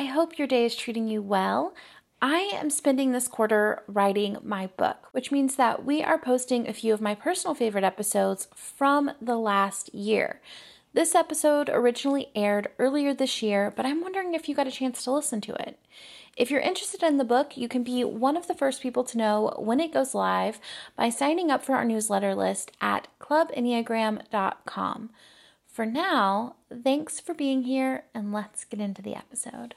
I hope your day is treating you well. I am spending this quarter writing my book, which means that we are posting a few of my personal favorite episodes from the last year. This episode originally aired earlier this year, but I'm wondering if you got a chance to listen to it. If you're interested in the book, you can be one of the first people to know when it goes live by signing up for our newsletter list at clubenneagram.com. For now, thanks for being here, and let's get into the episode.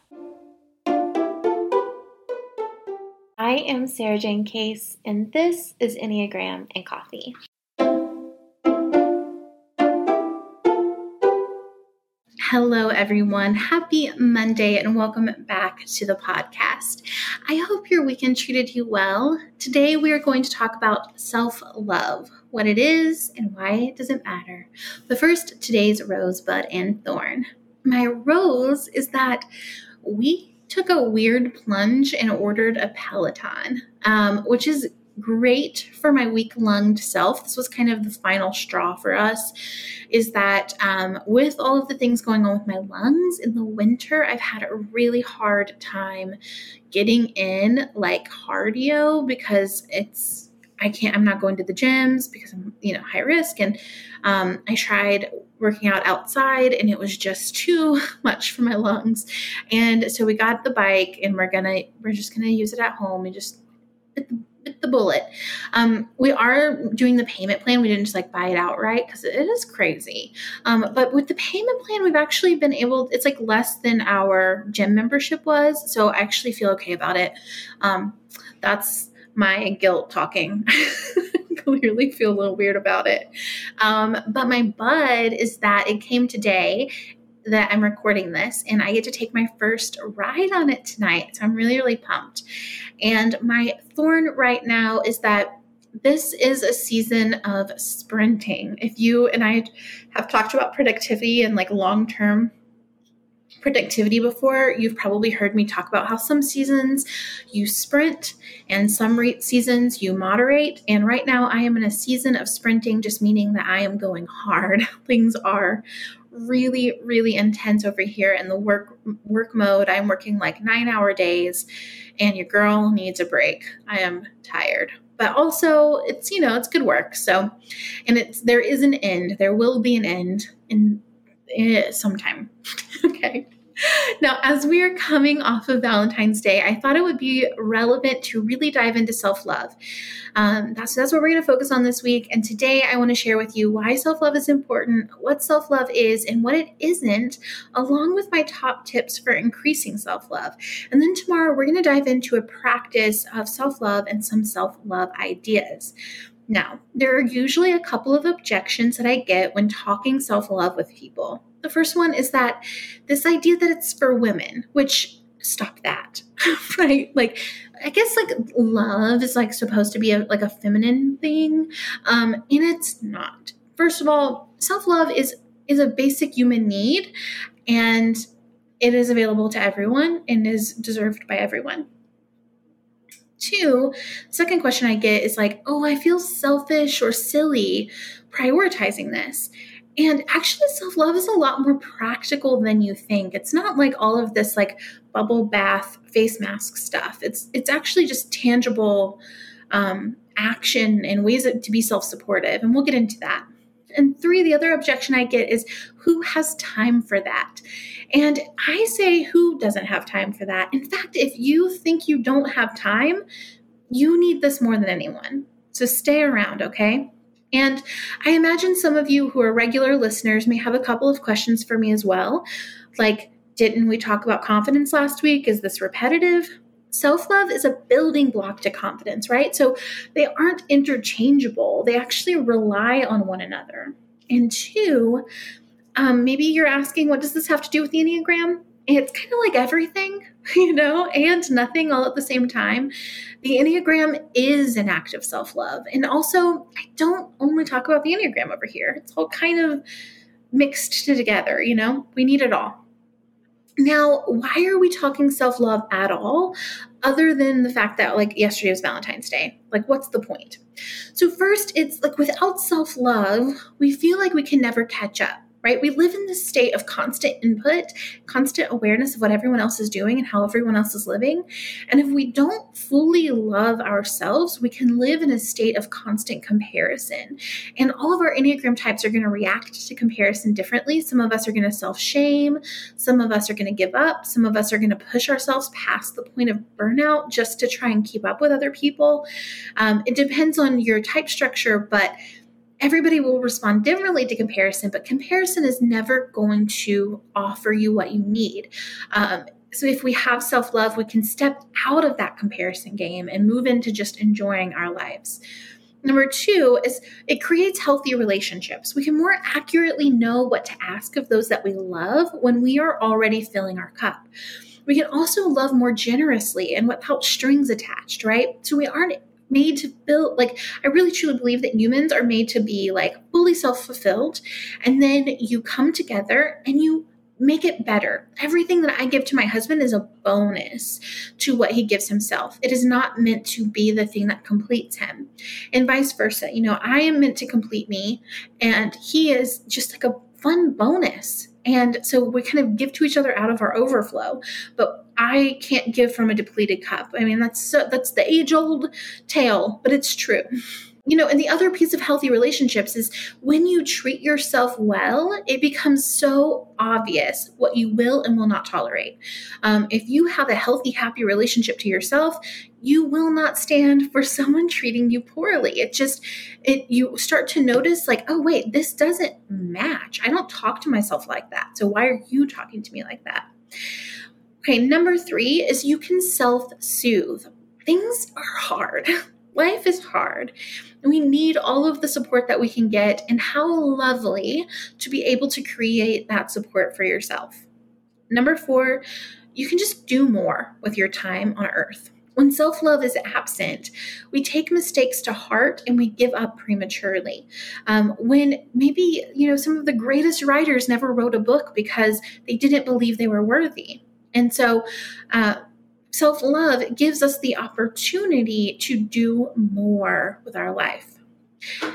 I am Sarah Jane Case, and this is Enneagram and Coffee. Hello, everyone. Happy Monday, and welcome back to the podcast. I hope your weekend treated you well. Today, we are going to talk about self love what it is, and why it doesn't matter. But first, today's rosebud and thorn. My rose is that we took a weird plunge and ordered a Peloton, um, which is great for my weak lunged self. This was kind of the final straw for us. Is that um, with all of the things going on with my lungs in the winter, I've had a really hard time getting in like cardio because it's I can't, I'm not going to the gyms because I'm, you know, high risk. And um, I tried working out outside and it was just too much for my lungs. And so we got the bike and we're going to, we're just going to use it at home and just bit the, bit the bullet. Um, we are doing the payment plan. We didn't just like buy it outright because it is crazy. Um, but with the payment plan, we've actually been able, it's like less than our gym membership was. So I actually feel okay about it. Um, that's, my guilt talking. clearly feel a little weird about it. Um, but my bud is that it came today that I'm recording this, and I get to take my first ride on it tonight. So I'm really, really pumped. And my thorn right now is that this is a season of sprinting. If you and I have talked about productivity and like long term productivity before, you've probably heard me talk about how some seasons you sprint and some re- seasons you moderate. And right now, I am in a season of sprinting, just meaning that I am going hard. Things are really really intense over here in the work work mode. I'm working like 9 hour days and your girl needs a break. I am tired. But also it's you know it's good work. So and it's there is an end. There will be an end in, in sometime. Okay now, as we are coming off of Valentine's Day, I thought it would be relevant to really dive into self love. Um, that's, that's what we're going to focus on this week. And today, I want to share with you why self love is important, what self love is, and what it isn't, along with my top tips for increasing self love. And then tomorrow, we're going to dive into a practice of self love and some self love ideas. Now, there are usually a couple of objections that I get when talking self love with people. The first one is that this idea that it's for women, which stop that, right? Like, I guess like love is like supposed to be a, like a feminine thing, um, and it's not. First of all, self love is is a basic human need, and it is available to everyone and is deserved by everyone. Two, second question I get is like, oh, I feel selfish or silly prioritizing this. And actually, self love is a lot more practical than you think. It's not like all of this like bubble bath face mask stuff. It's it's actually just tangible um, action and ways to be self supportive, and we'll get into that. And three, the other objection I get is who has time for that? And I say, who doesn't have time for that? In fact, if you think you don't have time, you need this more than anyone. So stay around, okay? And I imagine some of you who are regular listeners may have a couple of questions for me as well. Like, didn't we talk about confidence last week? Is this repetitive? Self love is a building block to confidence, right? So they aren't interchangeable, they actually rely on one another. And two, um, maybe you're asking, what does this have to do with the Enneagram? It's kind of like everything, you know, and nothing all at the same time. The Enneagram is an act of self love. And also, I don't only talk about the Enneagram over here, it's all kind of mixed together, you know, we need it all. Now, why are we talking self love at all, other than the fact that, like, yesterday was Valentine's Day? Like, what's the point? So, first, it's like without self love, we feel like we can never catch up right? We live in this state of constant input, constant awareness of what everyone else is doing and how everyone else is living. And if we don't fully love ourselves, we can live in a state of constant comparison. And all of our Enneagram types are going to react to comparison differently. Some of us are going to self shame, some of us are going to give up, some of us are going to push ourselves past the point of burnout just to try and keep up with other people. Um, it depends on your type structure, but everybody will respond differently to comparison, but comparison is never going to offer you what you need. Um, so if we have self love, we can step out of that comparison game and move into just enjoying our lives. Number two is it creates healthy relationships. We can more accurately know what to ask of those that we love when we are already filling our cup. We can also love more generously and without strings attached, right? So we aren't made to build like i really truly believe that humans are made to be like fully self-fulfilled and then you come together and you make it better. Everything that i give to my husband is a bonus to what he gives himself. It is not meant to be the thing that completes him and vice versa. You know i am meant to complete me and he is just like a fun bonus. And so we kind of give to each other out of our overflow but I can't give from a depleted cup. I mean, that's so, that's the age old tale, but it's true. You know, and the other piece of healthy relationships is when you treat yourself well, it becomes so obvious what you will and will not tolerate. Um, if you have a healthy, happy relationship to yourself, you will not stand for someone treating you poorly. It just, it you start to notice like, oh wait, this doesn't match. I don't talk to myself like that. So why are you talking to me like that? Okay, number three is you can self soothe. Things are hard. Life is hard. We need all of the support that we can get. And how lovely to be able to create that support for yourself. Number four, you can just do more with your time on earth. When self love is absent, we take mistakes to heart and we give up prematurely. Um, when maybe, you know, some of the greatest writers never wrote a book because they didn't believe they were worthy. And so, uh, self love gives us the opportunity to do more with our life.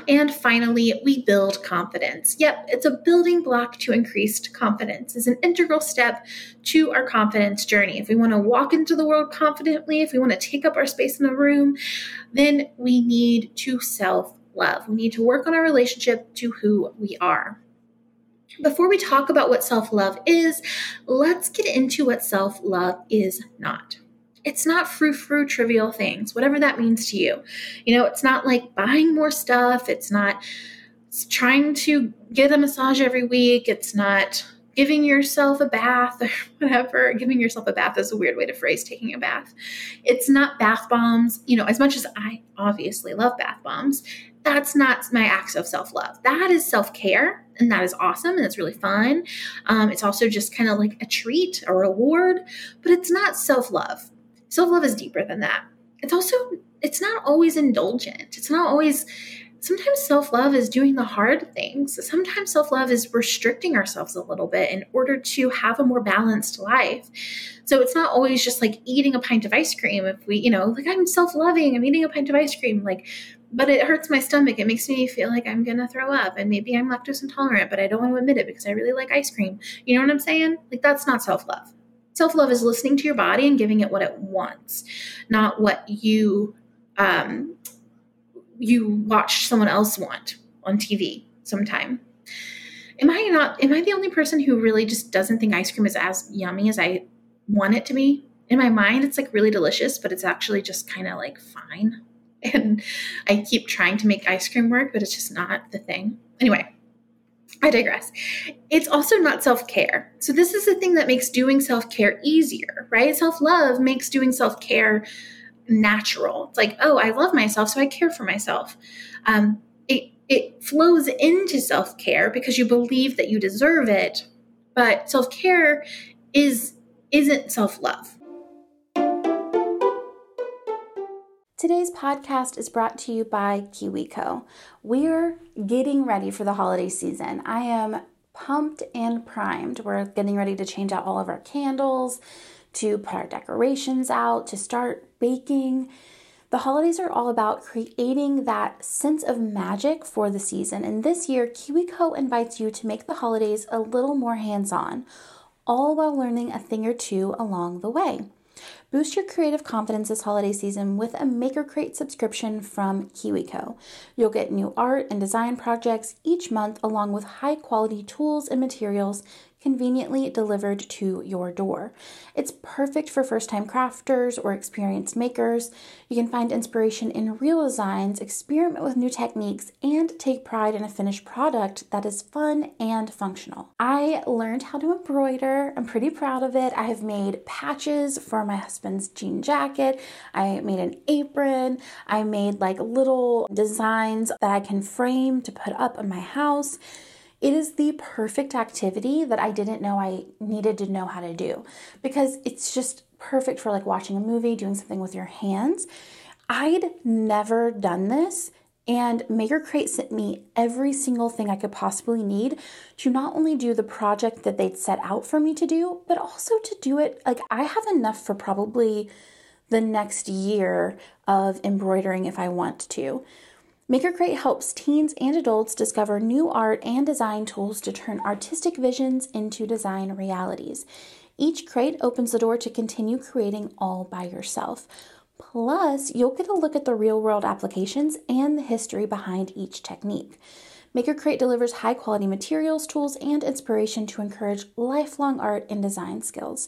And finally, we build confidence. Yep, it's a building block to increased confidence. It's an integral step to our confidence journey. If we want to walk into the world confidently, if we want to take up our space in the room, then we need to self love. We need to work on our relationship to who we are. Before we talk about what self love is, let's get into what self love is not. It's not frou frou trivial things, whatever that means to you. You know, it's not like buying more stuff. It's not trying to get a massage every week. It's not giving yourself a bath or whatever. Giving yourself a bath is a weird way to phrase taking a bath. It's not bath bombs. You know, as much as I obviously love bath bombs, that's not my acts of self love. That is self care, and that is awesome, and it's really fun. Um, it's also just kind of like a treat, a reward, but it's not self love. Self love is deeper than that. It's also it's not always indulgent. It's not always sometimes self love is doing the hard things. Sometimes self love is restricting ourselves a little bit in order to have a more balanced life. So it's not always just like eating a pint of ice cream. If we, you know, like I'm self loving, I'm eating a pint of ice cream, like, but it hurts my stomach. It makes me feel like I'm going to throw up. And maybe I'm lactose intolerant, but I don't want to admit it because I really like ice cream. You know what I'm saying? Like, that's not self love. Self love is listening to your body and giving it what it wants, not what you um, you watch someone else want on TV sometime. Am I not am I the only person who really just doesn't think ice cream is as yummy as I want it to be? In my mind it's like really delicious, but it's actually just kind of like fine. And I keep trying to make ice cream work, but it's just not the thing. Anyway, I digress. It's also not self care. So, this is the thing that makes doing self care easier, right? Self love makes doing self care natural. It's like, oh, I love myself, so I care for myself. Um, it it flows into self care because you believe that you deserve it. But self care is isn't self love. Today's podcast is brought to you by KiwiCo. We're getting ready for the holiday season. I am pumped and primed. We're getting ready to change out all of our candles, to put our decorations out, to start baking. The holidays are all about creating that sense of magic for the season. And this year, KiwiCo invites you to make the holidays a little more hands on, all while learning a thing or two along the way. Boost your creative confidence this holiday season with a Maker Crate subscription from KiwiCo. You'll get new art and design projects each month, along with high quality tools and materials conveniently delivered to your door. It's perfect for first time crafters or experienced makers. You can find inspiration in real designs, experiment with new techniques, and take pride in a finished product that is fun and functional. I learned how to embroider. I'm pretty proud of it. I have made patches for my husband's jean jacket. I made an apron. I made like little designs that I can frame to put up in my house. It is the perfect activity that I didn't know I needed to know how to do because it's just perfect for like watching a movie, doing something with your hands. I'd never done this and Maker Crate sent me every single thing I could possibly need to not only do the project that they'd set out for me to do, but also to do it like I have enough for probably the next year of embroidering if I want to. Maker Crate helps teens and adults discover new art and design tools to turn artistic visions into design realities. Each crate opens the door to continue creating all by yourself. Plus, you'll get a look at the real world applications and the history behind each technique. Maker Crate delivers high quality materials, tools, and inspiration to encourage lifelong art and design skills.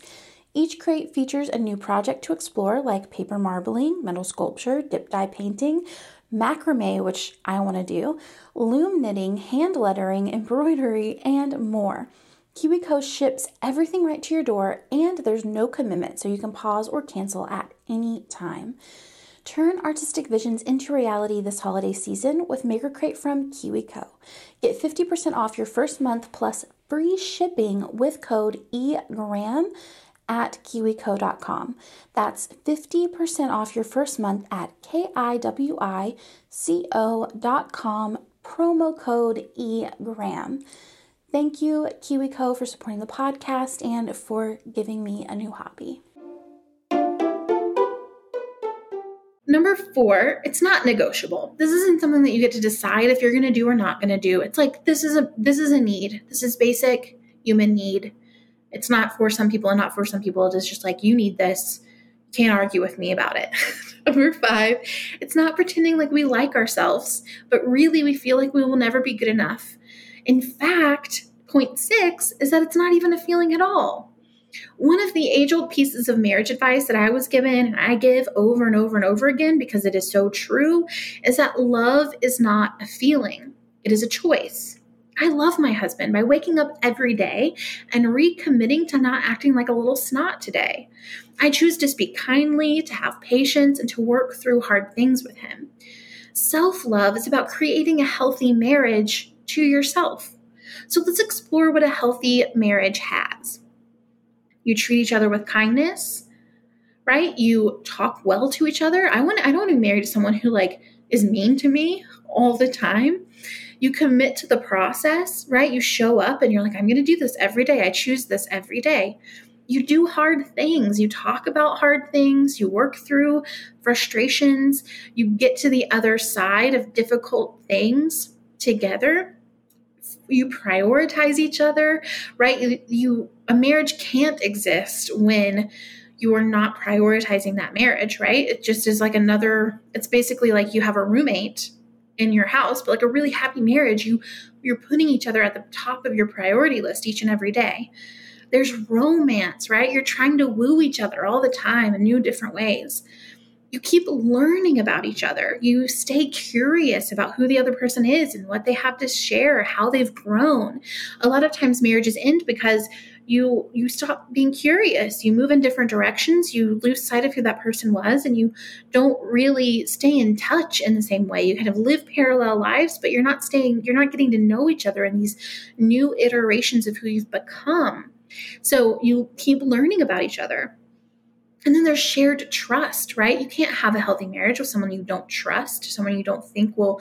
Each crate features a new project to explore, like paper marbling, metal sculpture, dip dye painting, macrame, which I want to do, loom knitting, hand lettering, embroidery, and more. KiwiCo ships everything right to your door, and there's no commitment, so you can pause or cancel at any time. Turn artistic visions into reality this holiday season with Maker Crate from KiwiCo. Get 50% off your first month plus free shipping with code EGRAM at kiwico.com. That's 50% off your first month at kiwico.com, promo code EGRAM. Thank you, KiwiCo, for supporting the podcast and for giving me a new hobby. Number four, it's not negotiable. This isn't something that you get to decide if you're going to do or not going to do. It's like this is a this is a need. This is basic human need. It's not for some people and not for some people. It is just like, you need this. Can't argue with me about it. Number five, it's not pretending like we like ourselves, but really we feel like we will never be good enough. In fact, point six is that it's not even a feeling at all. One of the age old pieces of marriage advice that I was given and I give over and over and over again because it is so true is that love is not a feeling, it is a choice. I love my husband by waking up every day and recommitting to not acting like a little snot today. I choose to speak kindly, to have patience, and to work through hard things with him. Self love is about creating a healthy marriage to yourself. So let's explore what a healthy marriage has. You treat each other with kindness, right? You talk well to each other. I want I don't want to be married to someone who like is mean to me all the time you commit to the process, right? You show up and you're like, I'm going to do this every day. I choose this every day. You do hard things. You talk about hard things. You work through frustrations. You get to the other side of difficult things together. You prioritize each other, right? You, you a marriage can't exist when you are not prioritizing that marriage, right? It just is like another, it's basically like you have a roommate in your house, but like a really happy marriage, you you're putting each other at the top of your priority list each and every day. There's romance, right? You're trying to woo each other all the time in new different ways. You keep learning about each other. You stay curious about who the other person is and what they have to share, how they've grown. A lot of times marriages end because you you stop being curious you move in different directions you lose sight of who that person was and you don't really stay in touch in the same way you kind of live parallel lives but you're not staying you're not getting to know each other in these new iterations of who you've become So you keep learning about each other. And then there's shared trust, right? You can't have a healthy marriage with someone you don't trust, someone you don't think will,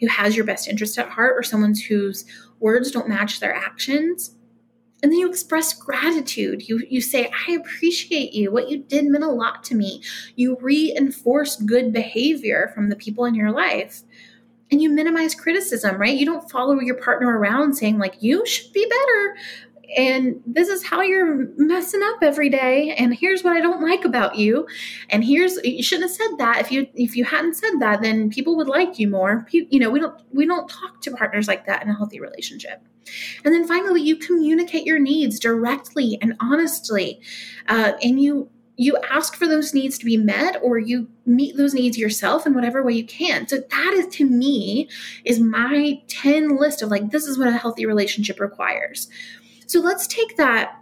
who has your best interest at heart, or someone whose words don't match their actions. And then you express gratitude. You, you say, I appreciate you. What you did meant a lot to me. You reinforce good behavior from the people in your life. And you minimize criticism, right? You don't follow your partner around saying, like, you should be better and this is how you're messing up every day and here's what i don't like about you. And here's you shouldn't have said that. If you if you hadn't said that then people would like you more. You know we don't we don't talk to partners like that in a healthy relationship. And then finally you communicate your needs directly and honestly uh, and you you ask for those needs to be met or you meet those needs yourself in whatever way you can. So that is to me is my 10 list of like this is what a healthy relationship requires so let's take that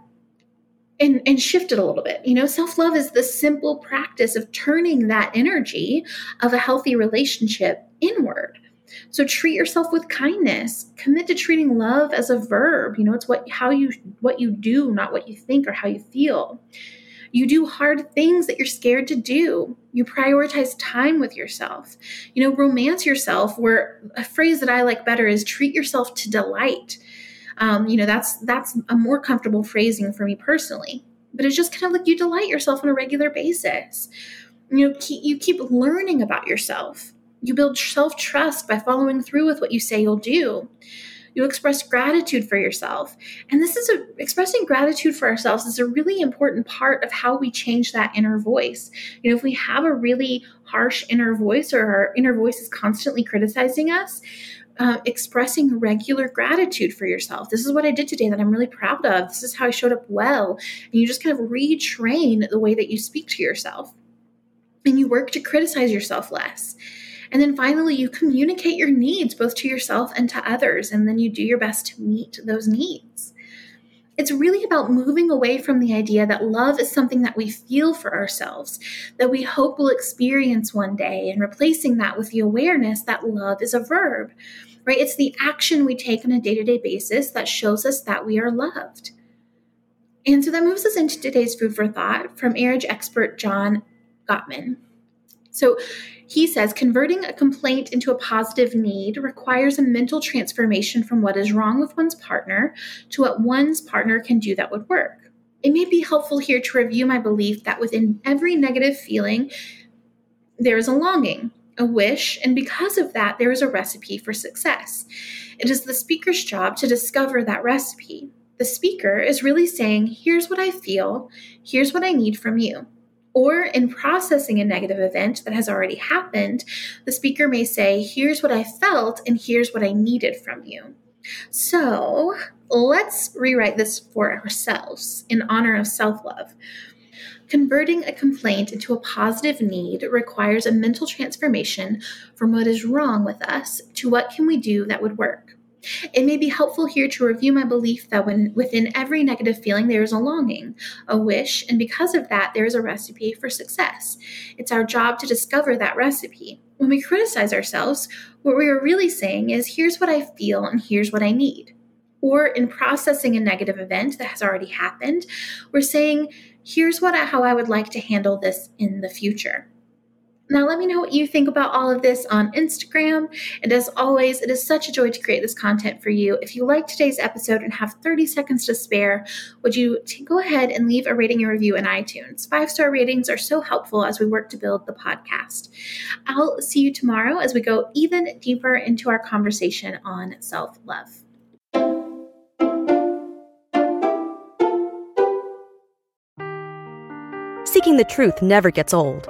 and, and shift it a little bit. You know, self love is the simple practice of turning that energy of a healthy relationship inward. So treat yourself with kindness. Commit to treating love as a verb. You know, it's what how you what you do, not what you think or how you feel. You do hard things that you're scared to do. You prioritize time with yourself. You know, romance yourself, where a phrase that I like better is treat yourself to delight um, you know, that's that's a more comfortable phrasing for me personally. But it's just kind of like you delight yourself on a regular basis. You know, keep, you keep learning about yourself. You build self trust by following through with what you say you'll do. You express gratitude for yourself. And this is a, expressing gratitude for ourselves is a really important part of how we change that inner voice. You know, if we have a really harsh inner voice or our inner voice is constantly criticizing us, uh, expressing regular gratitude for yourself. This is what I did today that I'm really proud of. This is how I showed up well. And you just kind of retrain the way that you speak to yourself. And you work to criticize yourself less. And then finally, you communicate your needs both to yourself and to others. And then you do your best to meet those needs. It's really about moving away from the idea that love is something that we feel for ourselves, that we hope we'll experience one day, and replacing that with the awareness that love is a verb right? It's the action we take on a day to day basis that shows us that we are loved. And so that moves us into today's food for thought from marriage expert John Gottman. So he says converting a complaint into a positive need requires a mental transformation from what is wrong with one's partner to what one's partner can do that would work. It may be helpful here to review my belief that within every negative feeling, there is a longing, a wish, and because of that, there is a recipe for success. It is the speaker's job to discover that recipe. The speaker is really saying, Here's what I feel, here's what I need from you. Or in processing a negative event that has already happened, the speaker may say, Here's what I felt, and here's what I needed from you. So let's rewrite this for ourselves in honor of self love. Converting a complaint into a positive need requires a mental transformation from what is wrong with us to what can we do that would work. It may be helpful here to review my belief that when within every negative feeling there is a longing, a wish, and because of that there is a recipe for success. It's our job to discover that recipe. When we criticize ourselves, what we are really saying is here's what I feel and here's what I need. Or in processing a negative event that has already happened, we're saying here's what I, how I would like to handle this in the future. Now, let me know what you think about all of this on Instagram. And as always, it is such a joy to create this content for you. If you like today's episode and have 30 seconds to spare, would you t- go ahead and leave a rating and review in iTunes? Five star ratings are so helpful as we work to build the podcast. I'll see you tomorrow as we go even deeper into our conversation on self love. Seeking the truth never gets old.